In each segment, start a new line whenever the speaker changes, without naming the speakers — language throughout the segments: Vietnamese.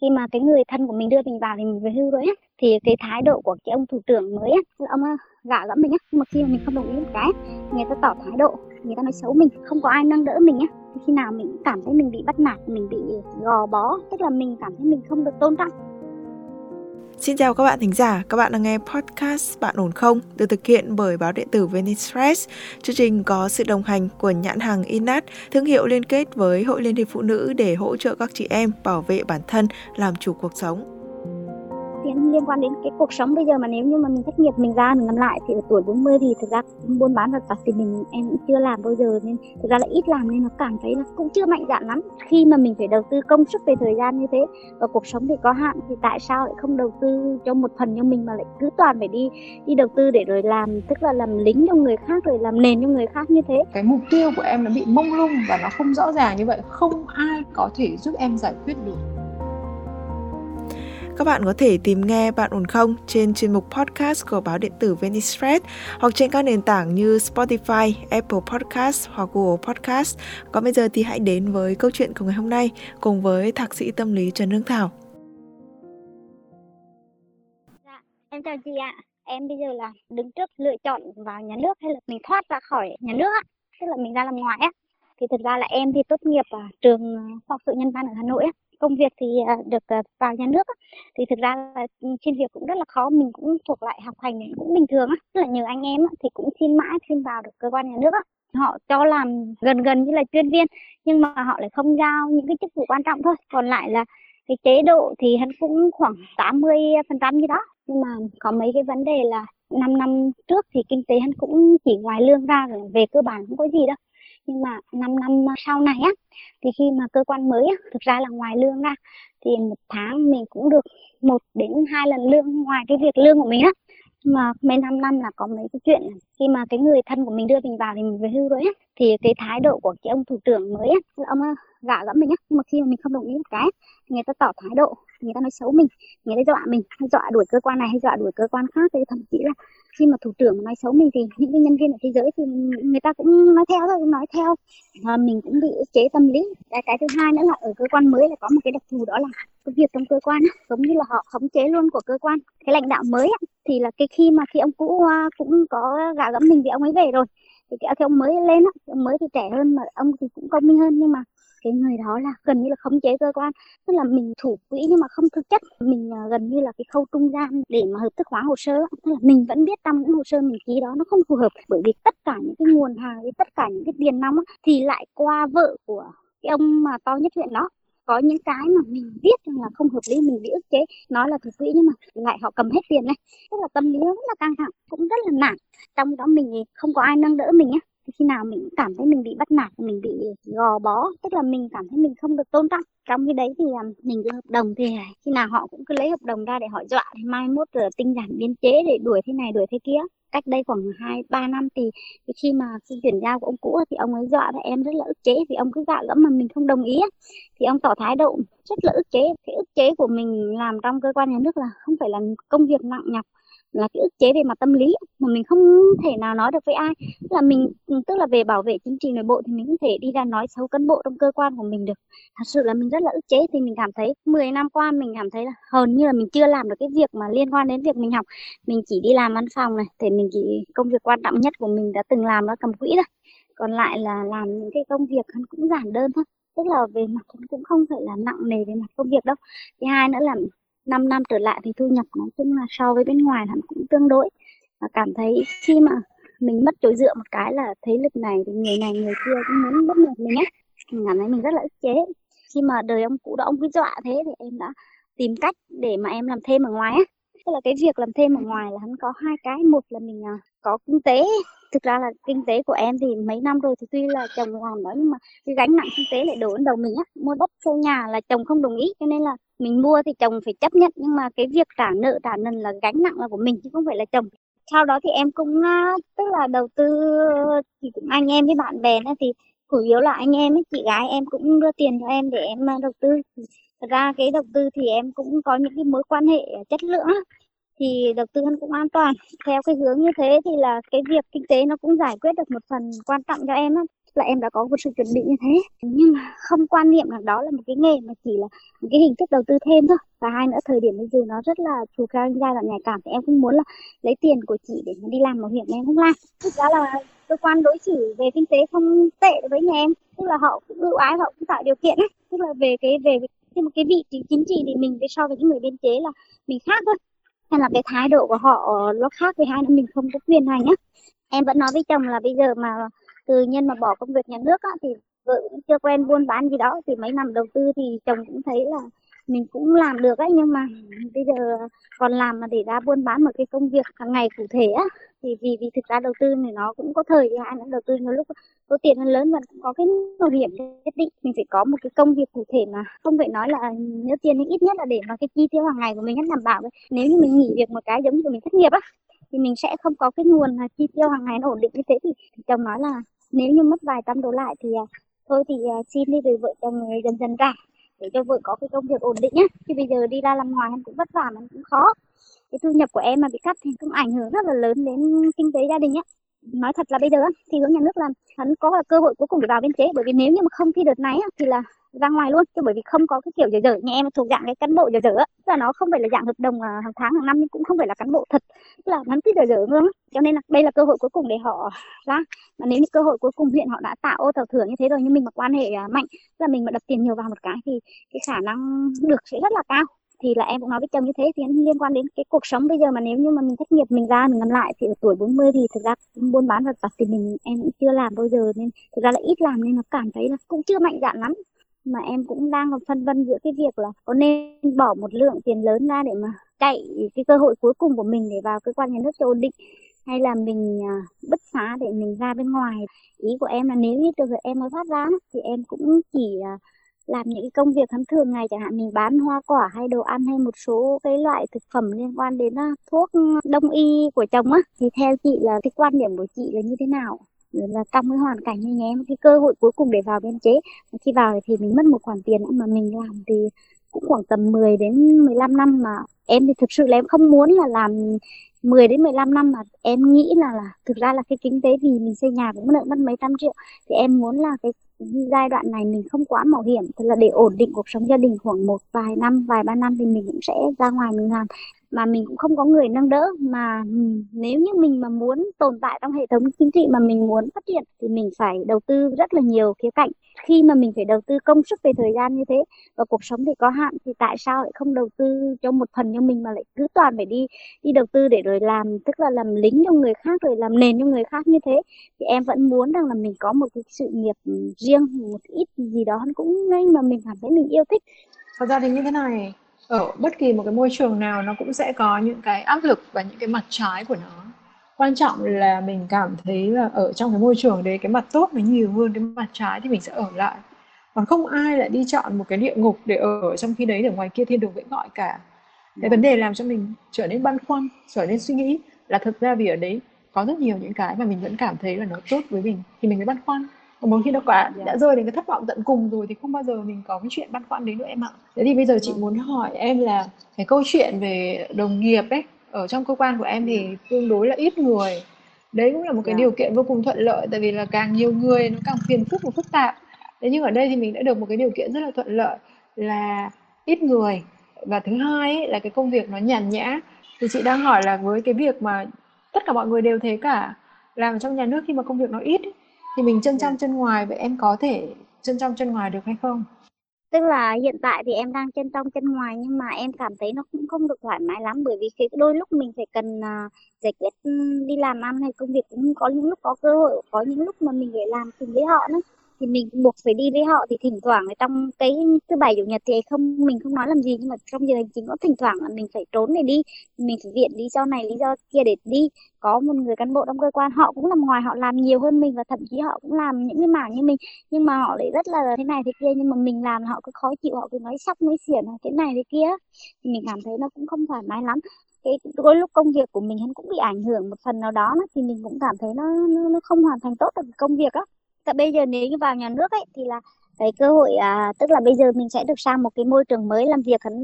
khi mà cái người thân của mình đưa mình vào thì mình về hưu rồi á. Thì cái thái độ của cái ông thủ trưởng mới á ông ờ, gạ gẫm mình á. Nhưng mà khi mà mình không đồng ý một cái, người ta tỏ thái độ, người ta nói xấu mình, không có ai nâng đỡ mình á. Khi nào mình cảm thấy mình bị bắt nạt, mình bị gò bó, tức là mình cảm thấy mình không được tôn trọng.
Xin chào các bạn thính giả, các bạn đang nghe podcast Bạn ổn không được thực hiện bởi báo điện tử Venice Chương trình có sự đồng hành của nhãn hàng Inat, thương hiệu liên kết với Hội Liên hiệp Phụ nữ để hỗ trợ các chị em bảo vệ bản thân, làm chủ cuộc sống
liên liên quan đến cái cuộc sống bây giờ mà nếu như mà mình thất nghiệp mình ra mình ngắm lại thì ở tuổi 40 thì thực ra buôn bán vật vặt thì mình, em cũng chưa làm bao giờ nên thực ra là ít làm nên nó cảm thấy là cũng chưa mạnh dạn lắm. Khi mà mình phải đầu tư công sức về thời gian như thế và cuộc sống thì có hạn thì tại sao lại không đầu tư cho một phần cho mình mà lại cứ toàn phải đi đi đầu tư để rồi làm, tức là làm lính cho người khác rồi làm nền cho người khác như thế?
Cái mục tiêu của em nó bị mông lung và nó không rõ ràng như vậy, không ai có thể giúp em giải quyết được
các bạn có thể tìm nghe Bạn ổn không trên chuyên mục podcast của báo điện tử Venice Press hoặc trên các nền tảng như Spotify, Apple Podcast hoặc Google Podcast. Còn bây giờ thì hãy đến với câu chuyện của ngày hôm nay cùng với thạc sĩ tâm lý Trần Hương Thảo.
Dạ, em chào chị ạ. Em bây giờ là đứng trước lựa chọn vào nhà nước hay là mình thoát ra khỏi nhà nước tức là mình ra làm ngoài á. Thì thật ra là em thì tốt nghiệp ở trường à, khoa học sự nhân văn ở Hà Nội á công việc thì à, được à, vào nhà nước thì thực ra là ừ, xin việc cũng rất là khó, mình cũng thuộc lại học hành cũng bình thường á là nhờ anh em thì cũng xin mãi, xin vào được cơ quan nhà nước họ cho làm gần gần như là chuyên viên, nhưng mà họ lại không giao những cái chức vụ quan trọng thôi. Còn lại là cái chế độ thì hắn cũng khoảng 80 phần trăm như đó. Nhưng mà có mấy cái vấn đề là 5 năm trước thì kinh tế hắn cũng chỉ ngoài lương ra rồi, về cơ bản không có gì đâu nhưng mà 5 năm ờ, sau này á thì khi mà cơ quan mới á, thực ra là ngoài lương ra thì một tháng mình cũng được một đến hai lần lương ngoài cái việc lương của mình á. Mà mấy năm năm là có mấy cái chuyện khi mà cái người thân của mình đưa mình vào thì mình về hưu rồi á thì cái thái độ của cái ông thủ trưởng mới á ông ờ, gạ gẫm mình á nhưng mà khi mà mình không đồng ý một cái người ta tỏ thái độ người ta nói xấu mình người ta dọa mình hay dọa đuổi cơ quan này hay dọa đuổi cơ quan khác thì thậm chí là khi mà thủ trưởng nói xấu mình thì những cái nhân viên ở thế giới thì người ta cũng nói theo thôi nói theo. À, mình cũng bị chế tâm lý. Cái cái thứ hai nữa là ở cơ quan mới là có một cái đặc thù đó là cái việc trong cơ quan giống như là họ khống chế luôn của cơ quan. Cái lãnh đạo mới thì là cái khi mà khi ông cũ à, cũng có gạ gẫm mình thì ông ấy về rồi. Thì cái, cái ông mới lên á ông mới thì trẻ hơn mà ông thì cũng công minh hơn. Nhưng mà cái người đó là gần như là khống chế cơ quan. Tức là mình thủ quỹ nhưng mà không thực chất. Mình à, gần như là cái khâu trung gian để mà hợp thức hóa hồ sơ tức là mình vẫn biết trong những hồ sơ mình ký đó nó không phù hợp. Bởi vì tất cả những cái nguồn hàng, với tất cả những cái tiền nóng thì lại qua vợ của cái ông mà to nhất huyện đó. Có những cái mà mình biết rằng là không hợp lý, mình bị ức chế. Nói là thủ quỹ nhưng mà lại họ cầm hết tiền này tức là tâm lý rất là căng thẳng, cũng rất là nản. Trong đó mình không có ai nâng đỡ mình á khi nào mình cảm thấy mình bị bắt nạt, mình bị gò bó, tức là mình cảm thấy mình không được tôn trọng. Trong cái đấy thì à, mình cứ hợp đồng thì à, khi nào họ cũng cứ lấy hợp đồng ra để họ dọa thì mai mốt rồi tinh giản biên chế để đuổi thế này đuổi thế kia. Cách đây khoảng hai, ba năm thì khi mà khi chuyển giao của ông cũ thì ông ấy dọa là em rất là ức chế, vì ông cứ gạ gẫm mà mình không đồng ý thì ông tỏ thái độ rất là ức chế. Cái ức chế của mình làm trong cơ quan nhà nước là không phải là công việc nặng nhọc là cái ức chế về mặt tâm lý mà mình không thể nào nói được với ai. Tức là mình, tức là về bảo vệ chính trị nội bộ thì mình không thể đi ra nói xấu cán bộ trong cơ quan của mình được. Thật sự là mình rất là ức chế thì mình cảm thấy 10 năm qua mình cảm thấy là hầu như là mình chưa làm được cái việc mà liên quan đến việc mình học. Mình chỉ đi làm văn phòng này, thì mình chỉ, công việc quan trọng nhất của mình đã từng làm đó cầm quỹ thôi. Còn lại là làm những cái công việc cũng giản đơn thôi. Tức là về mặt cũng không phải là nặng nề về mặt công việc đâu. Thứ hai nữa là 5 năm trở lại thì thu nhập nói chung là so với bên ngoài hẳn cũng tương đối. Và cảm thấy khi mà mình mất chỗ dựa một cái là thế lực này thì người này, người kia cũng muốn bất ngờ mình ấy mình cảm thấy mình rất là ức chế. Khi mà đời ông cụ đó ông cứ dọa thế thì em đã tìm cách để mà em làm thêm ở ngoài á tức là cái việc làm thêm ở ngoài là hắn có hai cái. Một là mình à, có kinh tế. Thực ra là kinh tế của em thì mấy năm rồi thì tuy là chồng làm đó nhưng mà cái gánh nặng kinh tế lại đổ lên đầu mình á. Mua đất, xây nhà là chồng không đồng ý, cho nên là mình mua thì chồng phải chấp nhận. Nhưng mà cái việc trả nợ, trả nần là gánh nặng là của mình chứ không phải là chồng. Sau đó thì em cũng tức là đầu tư, thì cũng anh em với bạn bè nữa thì chủ yếu là anh em ấy chị gái em cũng đưa tiền cho em để em đầu tư thật ra cái đầu tư thì em cũng có những cái mối quan hệ chất lượng thì đầu tư cũng an toàn. Theo cái hướng như thế thì là cái việc kinh tế nó cũng giải quyết được một phần quan trọng cho em á, là em đã có một sự chuẩn bị như thế. Nhưng mà không quan niệm là đó là một cái nghề mà chỉ là một cái hình thức đầu tư thêm thôi. Và hai nữa, thời điểm bây giờ nó rất là chủ quan giai đoạn nhạy cảm, thì em cũng muốn là lấy tiền của chị để mà đi làm bảo hiểm em không làm. Thực ra là cơ quan đối xử về kinh tế không tệ với nhà em, tức là họ cũng ưu ái, họ cũng tạo điều kiện ấy tức là về cái, về nhưng một cái vị trí chính trị thì mình so với những người biên chế là mình khác thôi. Nên là cái thái độ của họ nó khác với hai nữa mình không có quyền hành nhá. Em vẫn nói với chồng là bây giờ mà từ nhân mà bỏ công việc nhà nước á, thì vợ cũng chưa quen buôn bán gì đó thì mấy năm đầu tư thì chồng cũng thấy là mình cũng làm được ấy nhưng mà bây giờ còn làm mà để ra buôn bán một cái công việc hàng ngày cụ thể á thì vì vì thực ra đầu tư thì nó cũng có thời hạn nó đầu tư nhiều lúc số tiền nó lớn và cũng có cái bảo hiểm nhất định. Mình phải có một cái công việc cụ thể mà không phải nói là nhớ tiền nhưng ít nhất là để mà cái chi tiêu hàng ngày của mình nó đảm bảo nếu như mình nghỉ việc một cái giống như mình thất nghiệp á thì mình sẽ không có cái nguồn là chi tiêu hàng ngày nó ổn định như thế. Thì, chồng nói là nếu như mất vài trăm đô lại thì à, thôi thì à, xin đi về vợ chồng dần dần ra để cho vợ có cái công việc ổn định nhé chứ bây giờ đi ra làm ngoài em cũng vất vả mà cũng khó. Cái thu nhập của em mà bị cắt thì cũng ảnh hưởng rất là lớn đến kinh tế gia đình nhé nói thật là bây giờ thì hướng nhà nước là hắn có là cơ hội cuối cùng để vào biên chế. Bởi vì nếu như mà không thi đợt này thì là ra ngoài luôn. Chứ bởi vì không có cái kiểu dở dở, nhà em thuộc dạng cái cán bộ dở dở là nó không phải là dạng hợp đồng à, hàng tháng, hàng năm, nhưng cũng không phải là cán bộ thật. Tức là hắn cứ dở dở luôn cho nên là đây là cơ hội cuối cùng để họ ra. Mà nếu như cơ hội cuối cùng huyện họ đã tạo ô tàu thưởng như thế rồi, nhưng mình mà quan hệ à, mạnh, tức là mình mà đập tiền nhiều vào một cái thì cái khả năng được sẽ rất là cao thì là em cũng nói với chồng như thế, thì liên quan đến cái cuộc sống bây giờ mà nếu như mà mình thất nghiệp, mình ra, mình làm lại thì ở tuổi 40 thì thực ra buôn bán vật vật thì mình, em cũng chưa làm bao giờ nên thực ra là ít làm nên nó cảm thấy là cũng chưa mạnh dạn lắm. Mà em cũng đang còn phân vân giữa cái việc là có nên bỏ một lượng tiền lớn ra để mà chạy cái cơ hội cuối cùng của mình để vào cơ quan nhà nước cho ổn định, hay là mình à, bứt phá để mình ra bên ngoài. Ý của em là nếu như trường hợp em mới thoát ra thì em cũng chỉ à, làm những cái công việc hắn thường ngày chẳng hạn mình bán hoa quả hay đồ ăn hay một số cái loại thực phẩm liên quan đến uh, thuốc đông y của chồng á thì theo chị là cái quan điểm của chị là như thế nào? Là trong cái hoàn cảnh như em cái cơ hội cuối cùng để vào biên chế. Khi vào thì mình mất một khoản tiền mà mình làm thì cũng khoảng tầm 10 đến 15 năm mà em thì thực sự là em không muốn là làm 10 đến 15 năm mà em nghĩ là là thực ra là cái kinh tế vì mình xây nhà cũng nợ mất mấy trăm triệu. Thì em muốn là cái giai đoạn này mình không quá mạo hiểm. Tức là để ổn định cuộc sống gia đình khoảng một, vài năm, vài ba năm thì mình cũng sẽ ra ngoài mình làm mà mình cũng không có người nâng đỡ. Mà ừ, nếu như mình mà muốn tồn tại trong hệ thống chính trị mà mình muốn phát triển thì mình phải đầu tư rất là nhiều khía cạnh. Khi mà mình phải đầu tư công sức về thời gian như thế và cuộc sống thì có hạn, thì tại sao lại không đầu tư cho một phần cho mình mà lại cứ toàn phải đi đi đầu tư để rồi làm, tức là làm lính cho người khác, rồi làm nền cho người khác như thế? Thì em vẫn muốn rằng là mình có một cái sự nghiệp riêng, một ít gì đó cũng ngay mà mình cảm thấy mình yêu thích.
Thật ra thì như thế này ở bất kỳ một cái môi trường nào nó cũng sẽ có những cái áp lực và những cái mặt trái của nó. Quan trọng là mình cảm thấy là ở trong cái môi trường đấy cái mặt tốt nó nhiều hơn, cái mặt trái thì mình sẽ ở lại. Còn không ai lại đi chọn một cái địa ngục để ở trong khi đấy, ở ngoài kia thiên đường vẫn gọi cả. Cái vấn đề làm cho mình trở nên băn khoăn, trở nên suy nghĩ là thực ra vì ở đấy có rất nhiều những cái mà mình vẫn cảm thấy là nó tốt với mình thì mình mới băn khoăn còn một khi nó quả dạ. đã rơi đến cái thất vọng tận cùng rồi thì không bao giờ mình có cái chuyện băn khoăn đấy nữa em ạ thế thì bây giờ chị vâng. muốn hỏi em là cái câu chuyện về đồng nghiệp ấy ở trong cơ quan của em thì tương đối là ít người đấy cũng là một cái yeah. Dạ. điều kiện vô cùng thuận lợi tại vì là càng nhiều người nó càng phiền phức và phức tạp thế nhưng ở đây thì mình đã được một cái điều kiện rất là thuận lợi là ít người và thứ hai ấy, là cái công việc nó nhàn nhã thì chị đang hỏi là với cái việc mà tất cả mọi người đều thế cả làm trong nhà nước khi mà công việc nó ít ấy, thì mình chân trong dạ. chân ngoài vậy em có thể chân trong chân ngoài được hay không
tức là hiện tại thì em đang chân trong chân ngoài nhưng mà em cảm thấy nó cũng không được thoải mái lắm bởi vì cái đôi lúc mình phải cần uh, giải quyết um, đi làm ăn hay công việc cũng có những lúc có cơ hội có những lúc mà mình phải làm cùng với họ nữa thì mình buộc phải đi với họ thì thỉnh thoảng ở trong cái thứ bảy chủ nhật thì không mình không nói làm gì nhưng mà trong giờ hành chính có thỉnh thoảng là mình phải trốn để đi mình phải viện lý do này lý do kia để đi. Có một người cán bộ trong cơ quan họ cũng làm ngoài họ làm nhiều hơn mình và thậm chí họ cũng làm những cái mảng như mình nhưng mà họ lại rất là thế này thế kia nhưng mà mình làm họ cứ khó chịu họ cứ nói sắp nói xiển thế này thế kia. Thì mình cảm thấy nó cũng không thoải mái lắm. Cái đôi lúc công việc của mình hắn cũng bị ảnh hưởng một phần nào đó thì mình cũng cảm thấy nó nó, nó không hoàn thành tốt được công việc á. Tại bây giờ nếu như vào nhà nước ấy thì là cái cơ hội à, tức là bây giờ mình sẽ được sang một cái môi trường mới làm việc hắn,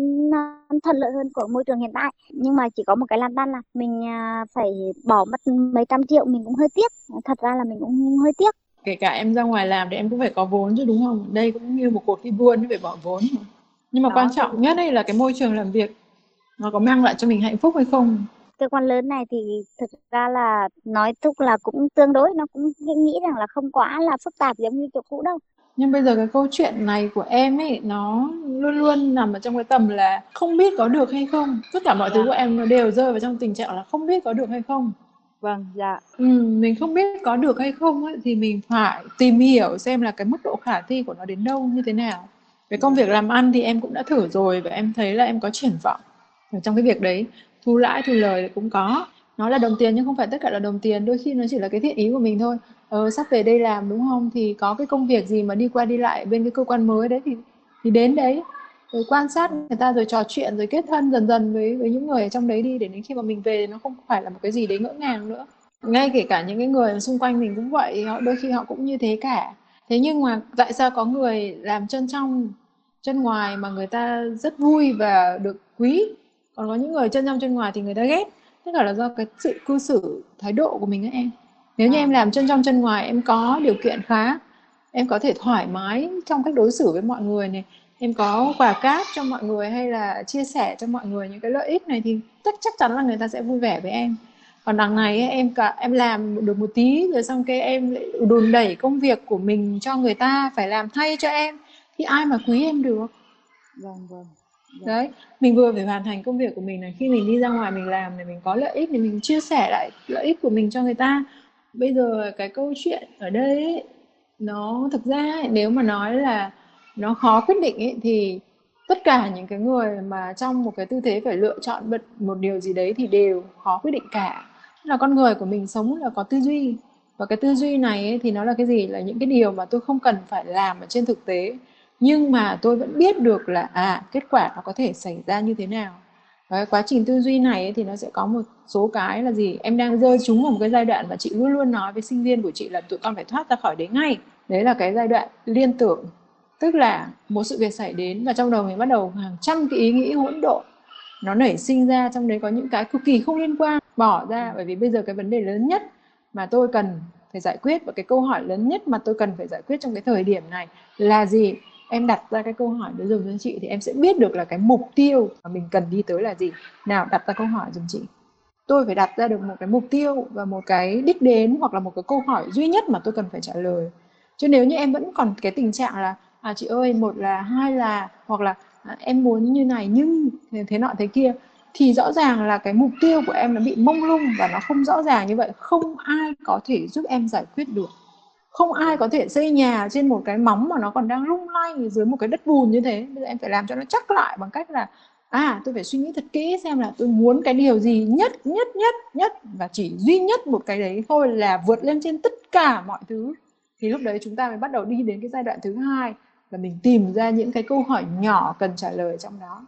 hắn thuận lợi hơn của môi trường hiện tại. Nhưng mà chỉ có một cái lan tăn là mình à, phải bỏ mất mấy trăm triệu mình cũng hơi tiếc. Thật ra là mình cũng hơi tiếc.
Kể cả em ra ngoài làm thì em cũng phải có vốn chứ đúng không? Đây cũng như một cuộc đi buôn phải bỏ vốn nhưng mà
Đó,
quan trọng nhất đây là cái môi trường làm việc nó có mang lại cho mình hạnh phúc hay không
cơ quan lớn này thì thực ra là nói chung là cũng tương đối nó cũng nghĩ rằng là không quá là phức tạp giống như chỗ cũ đâu.
Nhưng bây giờ cái câu chuyện này của em ấy nó luôn luôn nằm ở trong cái tầm là không biết có được hay không. Tất cả mọi thứ
Dạ.
của em nó đều rơi vào trong tình trạng là không biết có được hay không.
Vâng dạ.
Ừ, mình không biết có được hay không ấy, thì mình phải tìm hiểu xem là cái mức độ khả thi của nó đến đâu như thế nào. Cái công việc làm ăn thì em cũng đã thử rồi và em thấy là em có triển vọng trong cái việc đấy thu lãi thu lời cũng có. Nó là đồng tiền nhưng không phải tất cả là đồng tiền đôi khi nó chỉ là cái thiện ý của mình thôi. Ờ, sắp về đây làm đúng không? Thì có cái công việc gì mà đi qua đi lại bên cái cơ quan mới đấy thì thì đến đấy. Rồi quan sát người ta rồi trò chuyện rồi kết thân dần dần với với những người ở trong đấy đi để đến khi mà mình về nó không phải là một cái gì đấy ngỡ ngàng nữa. Ngay kể cả những cái người xung quanh mình cũng vậy họ đôi khi họ cũng như thế cả. Thế nhưng mà tại sao có người làm chân trong chân ngoài mà người ta rất vui và được quý? Còn có những người chân trong chân ngoài thì người ta ghét. Tất cả là do cái sự cư xử thái độ của mình á em. Nếu như
À.
em làm chân trong chân ngoài em có điều kiện khá em có thể thoải mái trong cách đối xử với mọi người này em có quà cáp cho mọi người hay là chia sẻ cho mọi người những cái lợi ích này thì chắc chắc chắn là người ta sẽ vui vẻ với em. Còn đằng này ấy, em cả em làm được một tí rồi xong cái em lại đùn đẩy công việc của mình cho người ta phải làm thay cho em thì ai mà quý em được?
Vâng vâng Vâng.
đấy mình vừa phải hoàn thành công việc của mình này. Khi mình đi ra ngoài mình làm thì mình có lợi ích thì mình chia sẻ lại lợi ích của mình cho người ta. Bây giờ cái câu chuyện ở đây ấy, nó thực ra ấy, nếu mà nói là nó khó quyết định ấy, thì tất cả những cái người mà trong một cái tư thế phải lựa chọn một, một điều gì đấy thì đều khó quyết định cả. Tức là con người của mình sống là có tư duy. Và cái tư duy này ấy, thì nó là cái gì? Là những cái điều mà tôi không cần phải làm ở trên thực tế nhưng mà tôi vẫn biết được là à kết quả nó có thể xảy ra như thế nào. Đấy, quá trình tư duy này ấy, thì nó sẽ có một số cái là gì? Em đang rơi trúng vào một cái giai đoạn mà chị luôn luôn nói với sinh viên của chị là tụi con phải thoát ra khỏi đấy ngay. Đấy là cái giai đoạn liên tưởng. Tức là một sự việc xảy đến và trong đầu mình bắt đầu hàng trăm cái ý nghĩ hỗn độn. Nó nảy sinh ra trong đấy có những cái cực kỳ không liên quan bỏ ra. Bởi vì bây giờ cái vấn đề lớn nhất mà tôi cần phải giải quyết và cái câu hỏi lớn nhất mà tôi cần phải giải quyết trong cái thời điểm này là gì em đặt ra cái câu hỏi đó dùm cho chị thì em sẽ biết được là cái mục tiêu mà mình cần đi tới là gì. Nào đặt ra câu hỏi dùm chị. Tôi phải đặt ra được một cái mục tiêu và một cái đích đến hoặc là một cái câu hỏi duy nhất mà tôi cần phải trả lời. Chứ nếu như em vẫn còn cái tình trạng là à chị ơi một là hai là hoặc là à, em muốn như này nhưng thế, thế nọ thế kia thì rõ ràng là cái mục tiêu của em nó bị mông lung và nó không rõ ràng như vậy. Không ai có thể giúp em giải quyết được không ai có thể xây nhà trên một cái móng mà nó còn đang lung lay dưới một cái đất bùn như thế. Bây giờ em phải làm cho nó chắc lại bằng cách là à tôi phải suy nghĩ thật kỹ xem là tôi muốn cái điều gì nhất nhất nhất nhất và chỉ duy nhất một cái đấy thôi là vượt lên trên tất cả mọi thứ. Thì lúc đấy chúng ta mới bắt đầu đi đến cái giai đoạn thứ hai là mình tìm ra những cái câu hỏi nhỏ cần trả lời trong đó.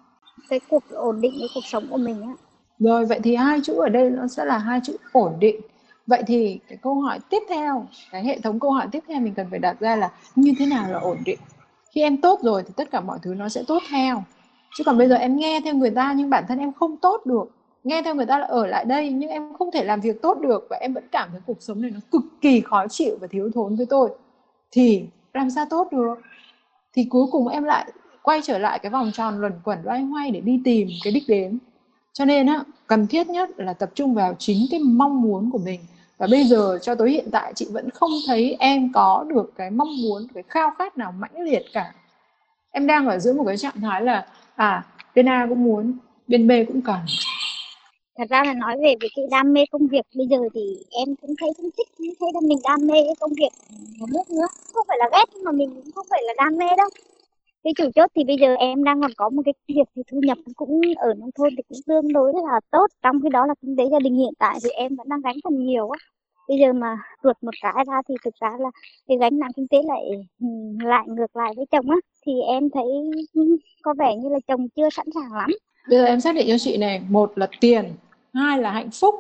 Cái cuộc ổn định với cuộc sống của mình á.
Rồi vậy thì hai chữ ở đây nó sẽ là hai chữ ổn định vậy thì cái câu hỏi tiếp theo, cái hệ thống câu hỏi tiếp theo mình cần phải đặt ra là như thế nào là ổn định? Khi em tốt rồi thì tất cả mọi thứ nó sẽ tốt theo. Chứ còn bây giờ em nghe theo người ta nhưng bản thân em không tốt được. Nghe theo người ta là ở lại đây nhưng em không thể làm việc tốt được và em vẫn cảm thấy cuộc sống này nó cực kỳ khó chịu và thiếu thốn với tôi. Thì làm sao tốt được? Thì cuối cùng em lại quay trở lại cái vòng tròn luẩn quẩn loay hoay để đi tìm cái đích đến. Cho nên á, cần thiết nhất là tập trung vào chính cái mong muốn của mình và bây giờ cho tới hiện tại chị vẫn không thấy em có được cái mong muốn, cái khao khát nào mãnh liệt cả. Em đang ở giữa một cái trạng thái là à bên A cũng muốn, bên B cũng cần.
Thật ra là nói về việc cái đam mê công việc, bây giờ thì em cũng thấy cũng thích, cũng thấy là mình đam mê cái công việc nhà nước nữa. Không phải là ghét, nhưng mà mình cũng không phải là đam mê đâu cái chủ chốt thì bây giờ em đang còn có một cái việc thì thu nhập cũng ở nông thôn thì cũng tương đối là tốt. Trong khi đó là kinh tế gia đình hiện tại thì em vẫn đang gánh phần nhiều á. Bây giờ mà ruột một cái ra thì thực ra là cái gánh nặng kinh tế lại ừ, lại ngược lại với chồng á. Thì em thấy ừ, có vẻ như là chồng chưa sẵn sàng lắm.
Bây giờ em xác định cho chị này, một là tiền, hai là hạnh phúc,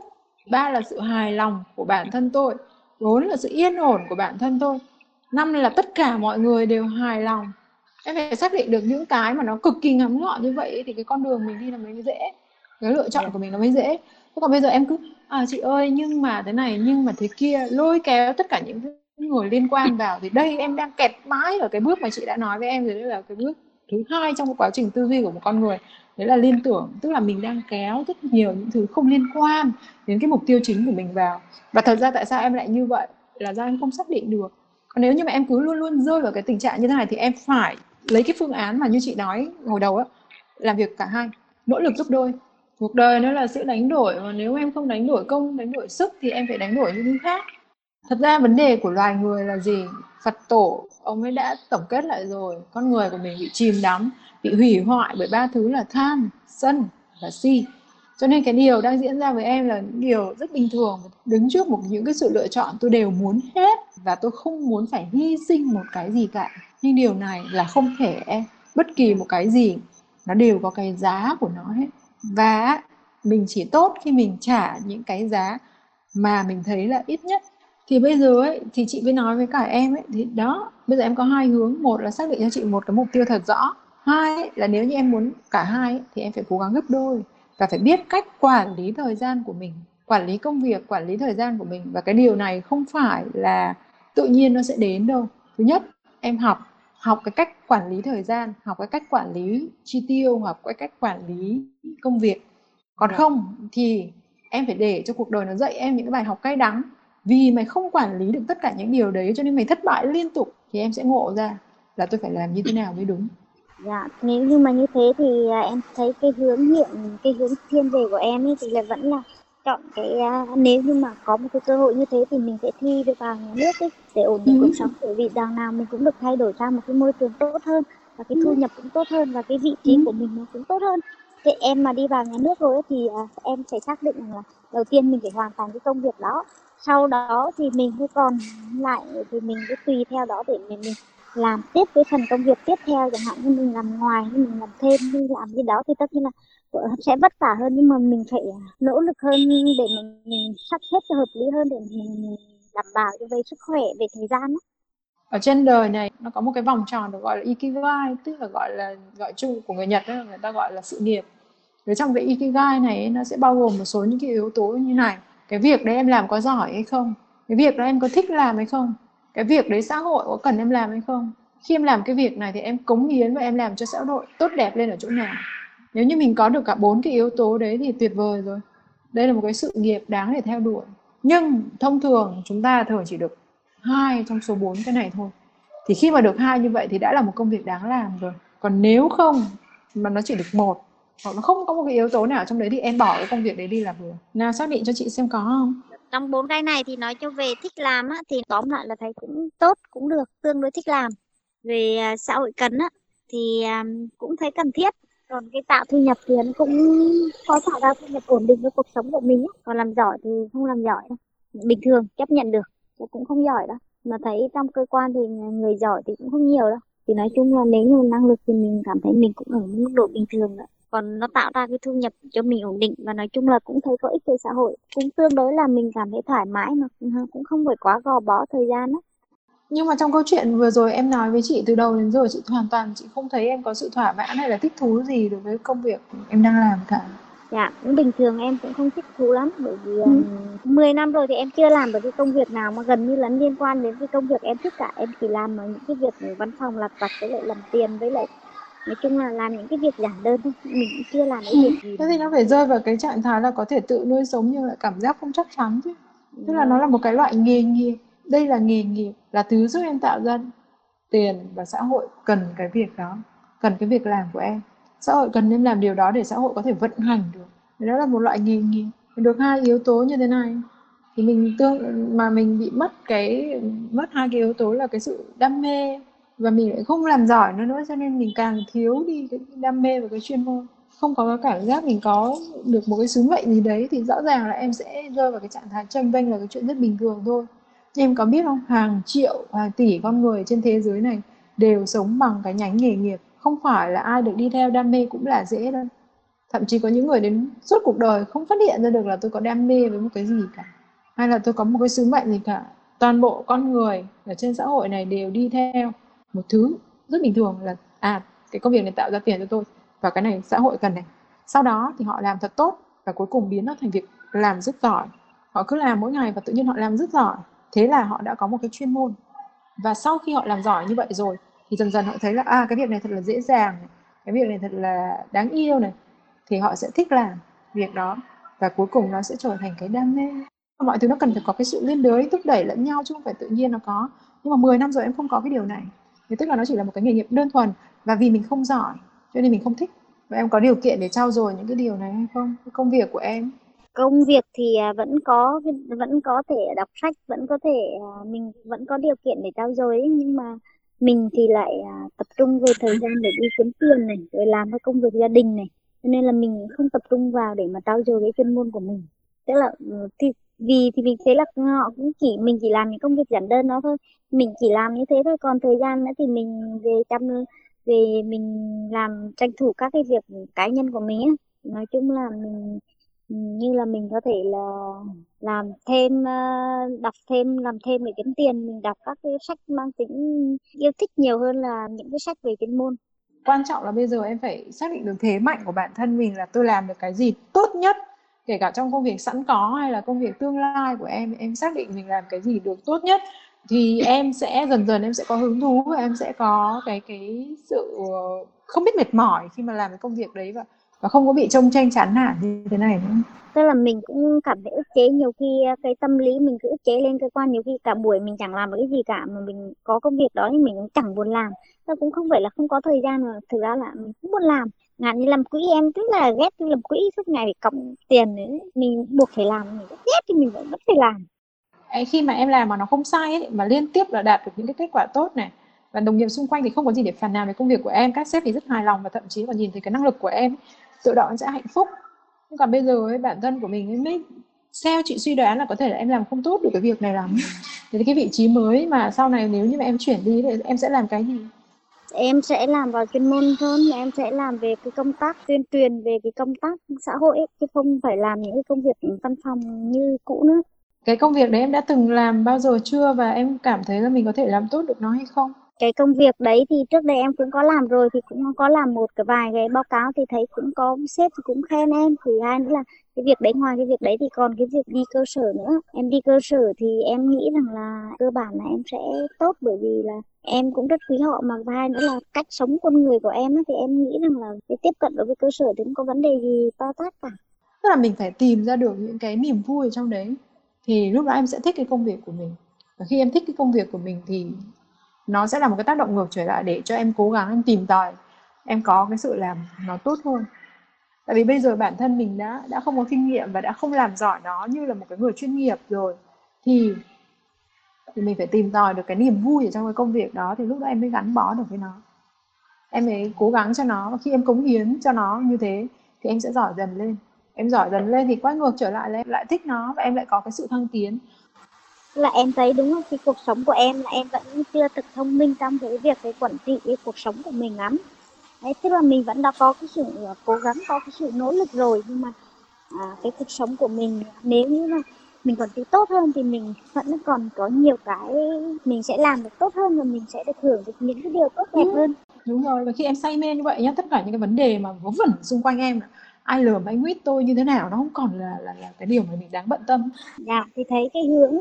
ba là sự hài lòng của bản thân tôi, bốn là sự yên ổn của bản thân tôi, năm là tất cả mọi người đều hài lòng em phải xác định được những cái mà nó cực kỳ ngắn gọn như vậy thì cái con đường mình đi là mới dễ. Cái lựa chọn của mình nó mới dễ. Thế còn bây giờ em cứ à chị ơi, nhưng mà thế này, nhưng mà thế kia, lôi kéo tất cả những người liên quan vào thì đây em đang kẹt mãi ở cái bước mà chị đã nói với em rồi, đấy là cái bước thứ hai trong cái quá trình tư duy của một con người. Đấy là liên tưởng, tức là mình đang kéo rất nhiều những thứ không liên quan đến cái mục tiêu chính của mình vào. Và thật ra tại sao em lại như vậy? Là do em không xác định được. Còn nếu như mà em cứ luôn luôn rơi vào cái tình trạng như thế này thì em phải lấy cái phương án mà như chị nói hồi đầu á, làm việc cả hai, nỗ lực gấp đôi. Cuộc đời nó là sự đánh đổi mà nếu em không đánh đổi công, đánh đổi sức thì em phải đánh đổi những thứ khác. Thật ra vấn đề của loài người là gì? Phật tổ, ông ấy đã tổng kết lại rồi. Con người của mình bị chìm đắm, bị hủy hoại bởi ba thứ là tham, sân và si. Cho nên cái điều đang diễn ra với em là những điều rất bình thường. Đứng trước một những cái sự lựa chọn tôi đều muốn hết và tôi không muốn phải hy sinh một cái gì cả nhưng điều này là không thể bất kỳ một cái gì nó đều có cái giá của nó hết. Và mình chỉ tốt khi mình trả những cái giá mà mình thấy là ít nhất. Thì bây giờ ấy thì chị mới nói với cả em ấy thì đó bây giờ em có hai hướng. Một là xác định cho chị một cái mục tiêu thật rõ. Hai ấy, là nếu như em muốn cả hai ấy, thì em phải cố gắng gấp đôi và phải biết cách quản lý thời gian của mình quản lý công việc quản lý thời gian của mình. Và cái điều này không phải là tự nhiên nó sẽ đến đâu. Thứ nhất em học học cái cách quản lý thời gian học cái cách quản lý chi tiêu học cái cách quản lý công việc. Còn dạ. không thì em phải để cho cuộc đời nó dạy em những cái bài học cay đắng. Vì mày không quản lý được tất cả những điều đấy cho nên mày thất bại liên tục thì em sẽ ngộ ra là tôi phải làm như thế nào mới đúng.
Dạ nếu như mà như thế thì à, em thấy cái hướng hiện cái hướng thiên về của em ấy thì là vẫn là chọn cái uh, nếu như mà có một cái cơ hội như thế thì mình sẽ thi được vào nhà nước ấy, để ổn định ừ. cuộc sống bởi vì đằng nào mình cũng được thay đổi sang một cái môi trường tốt hơn và cái thu nhập cũng tốt hơn và cái vị trí ừ. của mình nó cũng tốt hơn thì em mà đi vào nhà nước rồi ấy, thì uh, em phải xác định rằng là đầu tiên mình phải hoàn thành cái công việc đó sau đó thì mình cứ còn lại thì mình cứ tùy theo đó để mình, mình làm tiếp cái phần công việc tiếp theo chẳng hạn như mình làm ngoài như mình làm thêm như làm cái đó thì tất nhiên là sẽ vất vả hơn nhưng mà mình phải à, nỗ lực hơn để mình, mình sắp xếp cho hợp lý hơn để mình đảm bảo cho về sức khỏe về thời gian đó.
ở trên đời này nó có một cái vòng tròn được gọi là ikigai tức là gọi là gọi chung của người Nhật đó, người ta gọi là sự nghiệp. Ở trong cái ikigai này nó sẽ bao gồm một số những cái yếu tố như này. Cái việc đấy em làm có giỏi hay không? Cái việc đó em có thích làm hay không? Cái việc đấy xã hội có cần em làm hay không? Khi em làm cái việc này thì em cống hiến và em làm cho xã hội tốt đẹp lên ở chỗ nào? Nếu như mình có được cả bốn cái yếu tố đấy thì tuyệt vời rồi. Đây là một cái sự nghiệp đáng để theo đuổi. Nhưng thông thường chúng ta thường chỉ được hai trong số bốn cái này thôi. Thì khi mà được hai như vậy thì đã là một công việc đáng làm rồi. Còn nếu không mà nó chỉ được một hoặc nó không có một cái yếu tố nào trong đấy thì em bỏ cái công việc đấy đi là vừa. Nào xác định cho chị xem có không?
Trong bốn cái này thì nói cho về thích làm á, thì tóm lại là thấy cũng tốt cũng được tương đối thích làm. Về à, xã hội cần á, thì à, cũng thấy cần thiết còn cái tạo thu nhập thì nó cũng có tạo ra thu nhập ổn định với cuộc sống của mình ấy. còn làm giỏi thì không làm giỏi đâu. Bình thường, chấp nhận được. Cũng không giỏi đâu. Mà thấy trong cơ quan thì người giỏi thì cũng không nhiều đâu. Thì nói chung là nếu như năng lực thì mình cảm thấy mình cũng ở mức độ bình thường đó còn nó tạo ra cái thu nhập cho mình ổn định và nói chung là cũng thấy có ích cho xã hội. Cũng tương đối là mình cảm thấy thoải mái mà. Cũng không phải quá gò bó thời gian đó
nhưng mà trong câu chuyện vừa rồi em nói với chị từ đầu đến giờ chị hoàn toàn chị không thấy em có sự thỏa mãn hay là thích thú gì đối với công việc em đang làm cả.
Dạ cũng bình thường em cũng không thích thú lắm bởi vì ừ. 10 năm rồi thì em chưa làm được cái công việc nào mà gần như là liên quan đến cái công việc em thích cả. Em chỉ làm ở những cái việc văn phòng lặt vặt với lại làm tiền với lại nói chung là làm những cái việc giản đơn thôi mình cũng chưa làm cái ừ. việc gì.
Thế thì nó phải rơi vào cái trạng thái là có thể tự nuôi sống nhưng lại cảm giác không chắc chắn chứ. Tức là nó là một cái loại nghề nghiệp đây là nghề nghiệp, là thứ giúp em tạo ra tiền và xã hội cần cái việc đó, cần cái việc làm của em. Xã hội cần em làm điều đó để xã hội có thể vận hành được. Đó là một loại nghề nghiệp. Được hai yếu tố như thế này. Thì mình tương, mà mình bị mất cái, mất hai cái yếu tố là cái sự đam mê và mình lại không làm giỏi nó nữa, cho nên mình càng thiếu đi cái đam mê và cái chuyên môn. Không có cái cảm giác mình có được một cái sứ mệnh gì đấy thì rõ ràng là em sẽ rơi vào cái trạng thái tranh vênh là cái chuyện rất bình thường thôi em có biết không? Hàng triệu, hàng tỷ con người trên thế giới này đều sống bằng cái nhánh nghề nghiệp. Không phải là ai được đi theo, đam mê cũng là dễ đâu. Thậm chí có những người đến suốt cuộc đời không phát hiện ra được là tôi có đam mê với một cái gì cả. Hay là tôi có một cái sứ mệnh gì cả. Toàn bộ con người ở trên xã hội này đều đi theo một thứ rất bình thường là à cái công việc này tạo ra tiền cho tôi và cái này xã hội cần này. Sau đó thì họ làm thật tốt và cuối cùng biến nó thành việc làm rất giỏi. Họ cứ làm mỗi ngày và tự nhiên họ làm rất giỏi thế là họ đã có một cái chuyên môn. Và sau khi họ làm giỏi như vậy rồi thì dần dần họ thấy là à cái việc này thật là dễ dàng này, cái việc này thật là đáng yêu này thì họ sẽ thích làm việc đó và cuối cùng nó sẽ trở thành cái đam mê. Mọi thứ nó cần phải có cái sự liên đới thúc đẩy lẫn nhau chứ không phải tự nhiên nó có. Nhưng mà 10 năm rồi em không có cái điều này. Thì tức là nó chỉ là một cái nghề nghiệp đơn thuần và vì mình không giỏi cho nên mình không thích. Và em có điều kiện để trau dồi những cái điều này hay không? Cái công việc của em?
Công việc thì à, vẫn có vẫn có thể đọc sách vẫn có thể à, mình vẫn có điều kiện để trao dồi ấy, nhưng mà mình thì lại à, tập trung về thời gian để đi kiếm tiền này rồi làm cái công việc gia đình này. Cho nên là mình không tập trung vào để mà trau dồi cái chuyên môn của mình. Tức là ừ, thì vì thì mình thấy là họ cũng chỉ mình chỉ làm những công việc giản đơn đó thôi. Mình chỉ làm như thế thôi còn thời gian nữa thì mình về chăm về mình làm tranh thủ các cái việc cá nhân của mình ấy. nói chung là mình như là mình có thể là làm thêm ờ, đọc thêm, làm thêm để kiếm tiền, mình đọc các cái sách mang tính yêu thích nhiều hơn là những cái sách về chuyên môn.
Quan trọng là bây giờ em phải xác định được thế mạnh của bản thân mình là tôi làm được cái gì tốt nhất, kể cả trong công việc sẵn có hay là công việc tương lai của em em xác định mình làm cái gì được tốt nhất, thì em sẽ dần dần em sẽ có hứng thú và em sẽ có cái cái sự không biết mệt mỏi khi mà làm cái công việc đấy và và không có bị trông tranh chán nản như thế này nữa.
Tức là mình cũng cảm thấy ức chế nhiều khi cái tâm lý mình cứ ức chế lên cơ quan nhiều khi cả buổi mình chẳng làm được cái gì cả mà mình có công việc đó nhưng mình cũng chẳng buồn làm. Nó cũng không phải là không có thời gian mà thực ra là mình cũng buồn làm. Ngạn như làm quỹ em rất là ghét làm quỹ suốt ngày phải cộng tiền nữa. Mình buộc phải làm mình rất ghét thì mình vẫn phải làm.
Ấy khi mà em làm mà nó không sai ấy, mà liên tiếp là đạt được những cái kết quả tốt này và đồng nghiệp xung quanh thì không có gì để phàn nàn về công việc của em các sếp thì rất hài lòng và thậm chí còn nhìn thấy cái năng lực của em tự động sẽ hạnh phúc. Nhưng còn bây giờ ấy, bản thân của mình ấy mới theo chị suy đoán là có thể là em làm không tốt được cái việc này lắm. Thì cái vị trí mới mà sau này nếu như mà em chuyển đi thì em sẽ làm cái gì?
Em sẽ làm vào chuyên môn hơn em sẽ làm về cái công tác tuyên truyền về cái công tác xã hội ấy, chứ không phải làm những cái công việc văn phòng như cũ nữa.
Cái công việc đấy em đã từng làm bao giờ chưa và em cảm thấy là mình có thể làm tốt được nó hay không
cái công việc đấy thì trước đây em cũng có làm rồi thì cũng có làm một cái vài cái báo cáo thì thấy cũng có sếp thì cũng khen em. Thì hai nữa là cái việc đấy ngoài cái việc đấy thì còn cái việc đi cơ sở nữa. Em đi cơ sở thì em nghĩ rằng là cơ bản là em sẽ tốt bởi vì là em cũng rất quý họ. Mà và hai nữa là cách sống con người của em ấy, thì em nghĩ rằng là cái tiếp cận đối với cơ sở thì không có vấn đề gì to tát cả.
Tức là mình phải tìm ra được những cái niềm vui ở trong đấy thì lúc đó em sẽ thích cái công việc của mình. Và khi em thích cái công việc của mình thì nó sẽ là một cái tác động ngược trở lại để cho em cố gắng em tìm tòi. Em có cái sự làm nó tốt hơn. Tại vì bây giờ bản thân mình đã đã không có kinh nghiệm và đã không làm giỏi nó như là một cái người chuyên nghiệp rồi, thì thì mình phải tìm tòi được cái niềm vui ở trong cái công việc đó thì lúc đó em mới gắn bó được với nó. Em mới cố gắng cho nó, và khi em cống hiến cho nó như thế thì em sẽ giỏi dần lên. Em giỏi dần lên thì quay ngược trở lại là em lại thích nó và em lại có cái sự thăng tiến
là em thấy đúng là cái cuộc sống của em là em vẫn chưa thực thông minh trong cái việc cái quản trị cái cuộc sống của mình lắm. Đấy tức là mình vẫn đã có cái sự ờ, cố gắng có cái sự nỗ lực rồi. Nhưng mà à, cái cuộc sống của mình nếu như mà mình còn trị tốt hơn thì mình vẫn còn có nhiều cái mình sẽ làm được tốt hơn và mình sẽ được hưởng được những cái điều tốt đẹp ừ. hơn.
Đúng rồi và khi em say mê như vậy nhá tất cả những cái vấn đề mà vớ vẩn xung quanh em ai lừa anh quýt tôi như thế nào? Nó không còn là là là cái điều mà mình đáng bận tâm.
Dạ thì thấy cái hướng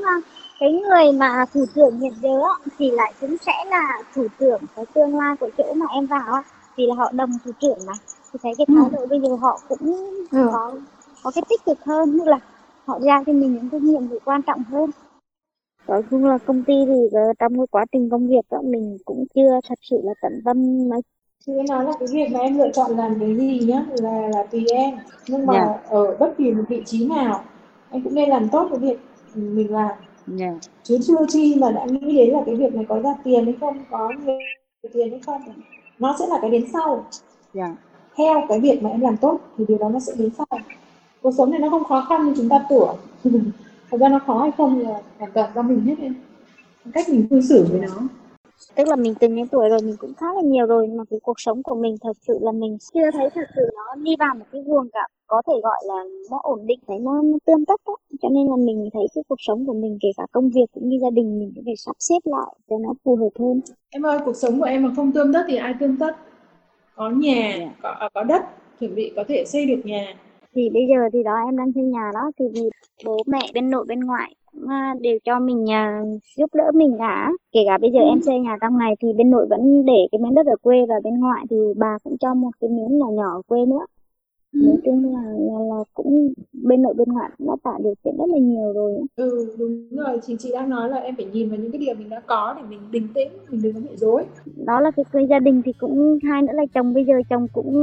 cái người mà thủ trưởng hiện giờ thì lại cũng sẽ là thủ trưởng cái tương lai của chỗ mà em vào vì là họ đồng thủ trưởng mà. Thì thấy cái thái ừ. độ bây giờ họ cũng ừ. có có cái tích cực hơn như là họ giao cho mình những cái nhiệm vụ quan trọng hơn. Nói chung là công ty thì trong cái quá trình công việc đó mình cũng chưa thật sự là tận tâm nói
Chị nói là cái việc mà em lựa chọn làm cái gì nhá là là tùy em nhưng mà yeah. Dạ. ở bất kỳ một vị trí nào em cũng nên làm tốt cái việc mình làm yeah. Dạ. chứ chưa chi mà đã nghĩ đến là cái việc này có ra tiền hay không có nhiều tiền hay không nó sẽ là cái đến sau yeah. Dạ. theo cái việc mà em làm tốt thì điều đó nó sẽ đến sau cuộc sống này nó không khó khăn như chúng ta tưởng thật ra nó khó hay không là hoàn toàn do mình hết em cách mình cư xử với nó
tức là mình từng những tuổi rồi mình cũng khá là nhiều rồi mà cái cuộc sống của mình thật sự là mình chưa thấy thật sự nó đi vào một cái guồng cả có thể gọi là nó ổn định thấy nó, nó tươm tất đó. cho nên là mình thấy cái cuộc sống của mình kể cả công việc cũng như gia đình mình cũng phải sắp xếp lại cho nó phù hợp hơn
em ơi cuộc sống của em mà không tươm tất thì ai tươm tất có nhà. Dạ. có à, có đất chuẩn bị có thể xây được nhà
thì bây giờ thì đó em đang xây nhà đó thì vì bố mẹ bên nội bên ngoại đều cho mình uh, giúp đỡ mình cả kể cả bây giờ em xây nhà trong này thì bên nội vẫn để cái miếng đất ở quê và bên ngoại thì bà cũng cho một cái miếng nhỏ nhỏ ở quê nữa nói chung là, là là cũng bên nội bên ngoại cũng đã tạo điều kiện rất là nhiều rồi
ừ đúng rồi. Chị chị đang nói là em phải nhìn vào những cái điều mình đã có để mình bình tĩnh mình đừng có bị dối
đó là cái, cái gia đình thì cũng hai nữa là chồng bây giờ chồng cũng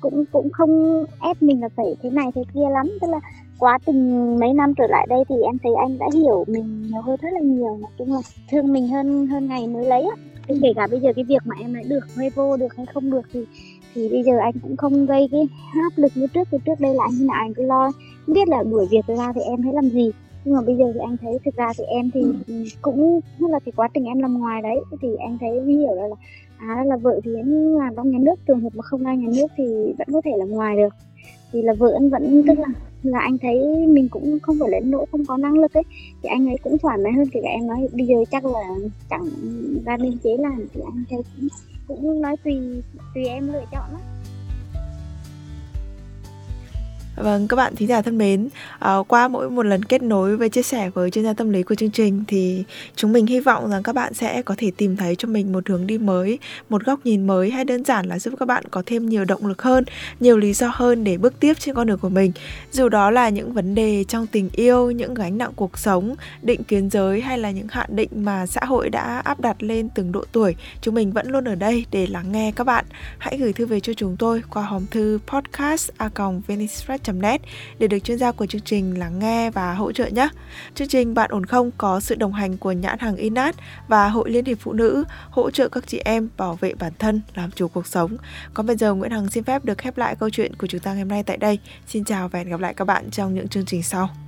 cũng cũng không ép mình là phải thế này thế kia lắm. Tức là quá trình mấy năm trở lại đây thì em thấy anh đã hiểu mình nhiều hơn rất là nhiều. Nói chung là thương mình hơn hơn ngày mới lấy á. Kể cả bây giờ cái việc mà em lại được hay vô được hay không được thì thì bây giờ anh cũng không gây cái áp lực như trước từ trước đây là anh nào anh cứ lo. Không biết là đuổi việc ra thì em thấy làm gì. Nhưng mà bây giờ thì anh thấy thực ra thì em thì cũng như là cái quá trình em làm ngoài đấy. Thì anh thấy hiểu là, là à là vợ thì vẫn làm trong nhà nước trường hợp mà không ra nhà nước thì vẫn có thể làm ngoài được. Thì là vợ anh vẫn tức là là anh thấy mình cũng không phải đến nỗi không có năng lực ấy. Thì anh ấy cũng thoải mái hơn kể cả em nói. Bây giờ chắc là chẳng ra biên chế làm thì anh thấy cũng cũng nói tùy tùy em lựa chọn đó
Vâng, các bạn thính giả thân mến, uh, qua mỗi một lần kết nối và chia sẻ với chuyên gia tâm lý của chương trình thì chúng mình hy vọng rằng các bạn sẽ có thể tìm thấy cho mình một hướng đi mới, một góc nhìn mới hay đơn giản là giúp các bạn có thêm nhiều động lực hơn, nhiều lý do hơn để bước tiếp trên con đường của mình. Dù đó là những vấn đề trong tình yêu, những gánh nặng cuộc sống, định kiến giới hay là những hạn định mà xã hội đã áp đặt lên từng độ tuổi, chúng mình vẫn luôn ở đây để lắng nghe các bạn. Hãy gửi thư về cho chúng tôi qua hòm thư podcast a net để được chuyên gia của chương trình lắng nghe và hỗ trợ nhé. Chương trình Bạn ổn không có sự đồng hành của nhãn hàng Inat và Hội Liên hiệp Phụ nữ hỗ trợ các chị em bảo vệ bản thân, làm chủ cuộc sống. Còn bây giờ Nguyễn Hằng xin phép được khép lại câu chuyện của chúng ta ngày hôm nay tại đây. Xin chào và hẹn gặp lại các bạn trong những chương trình sau.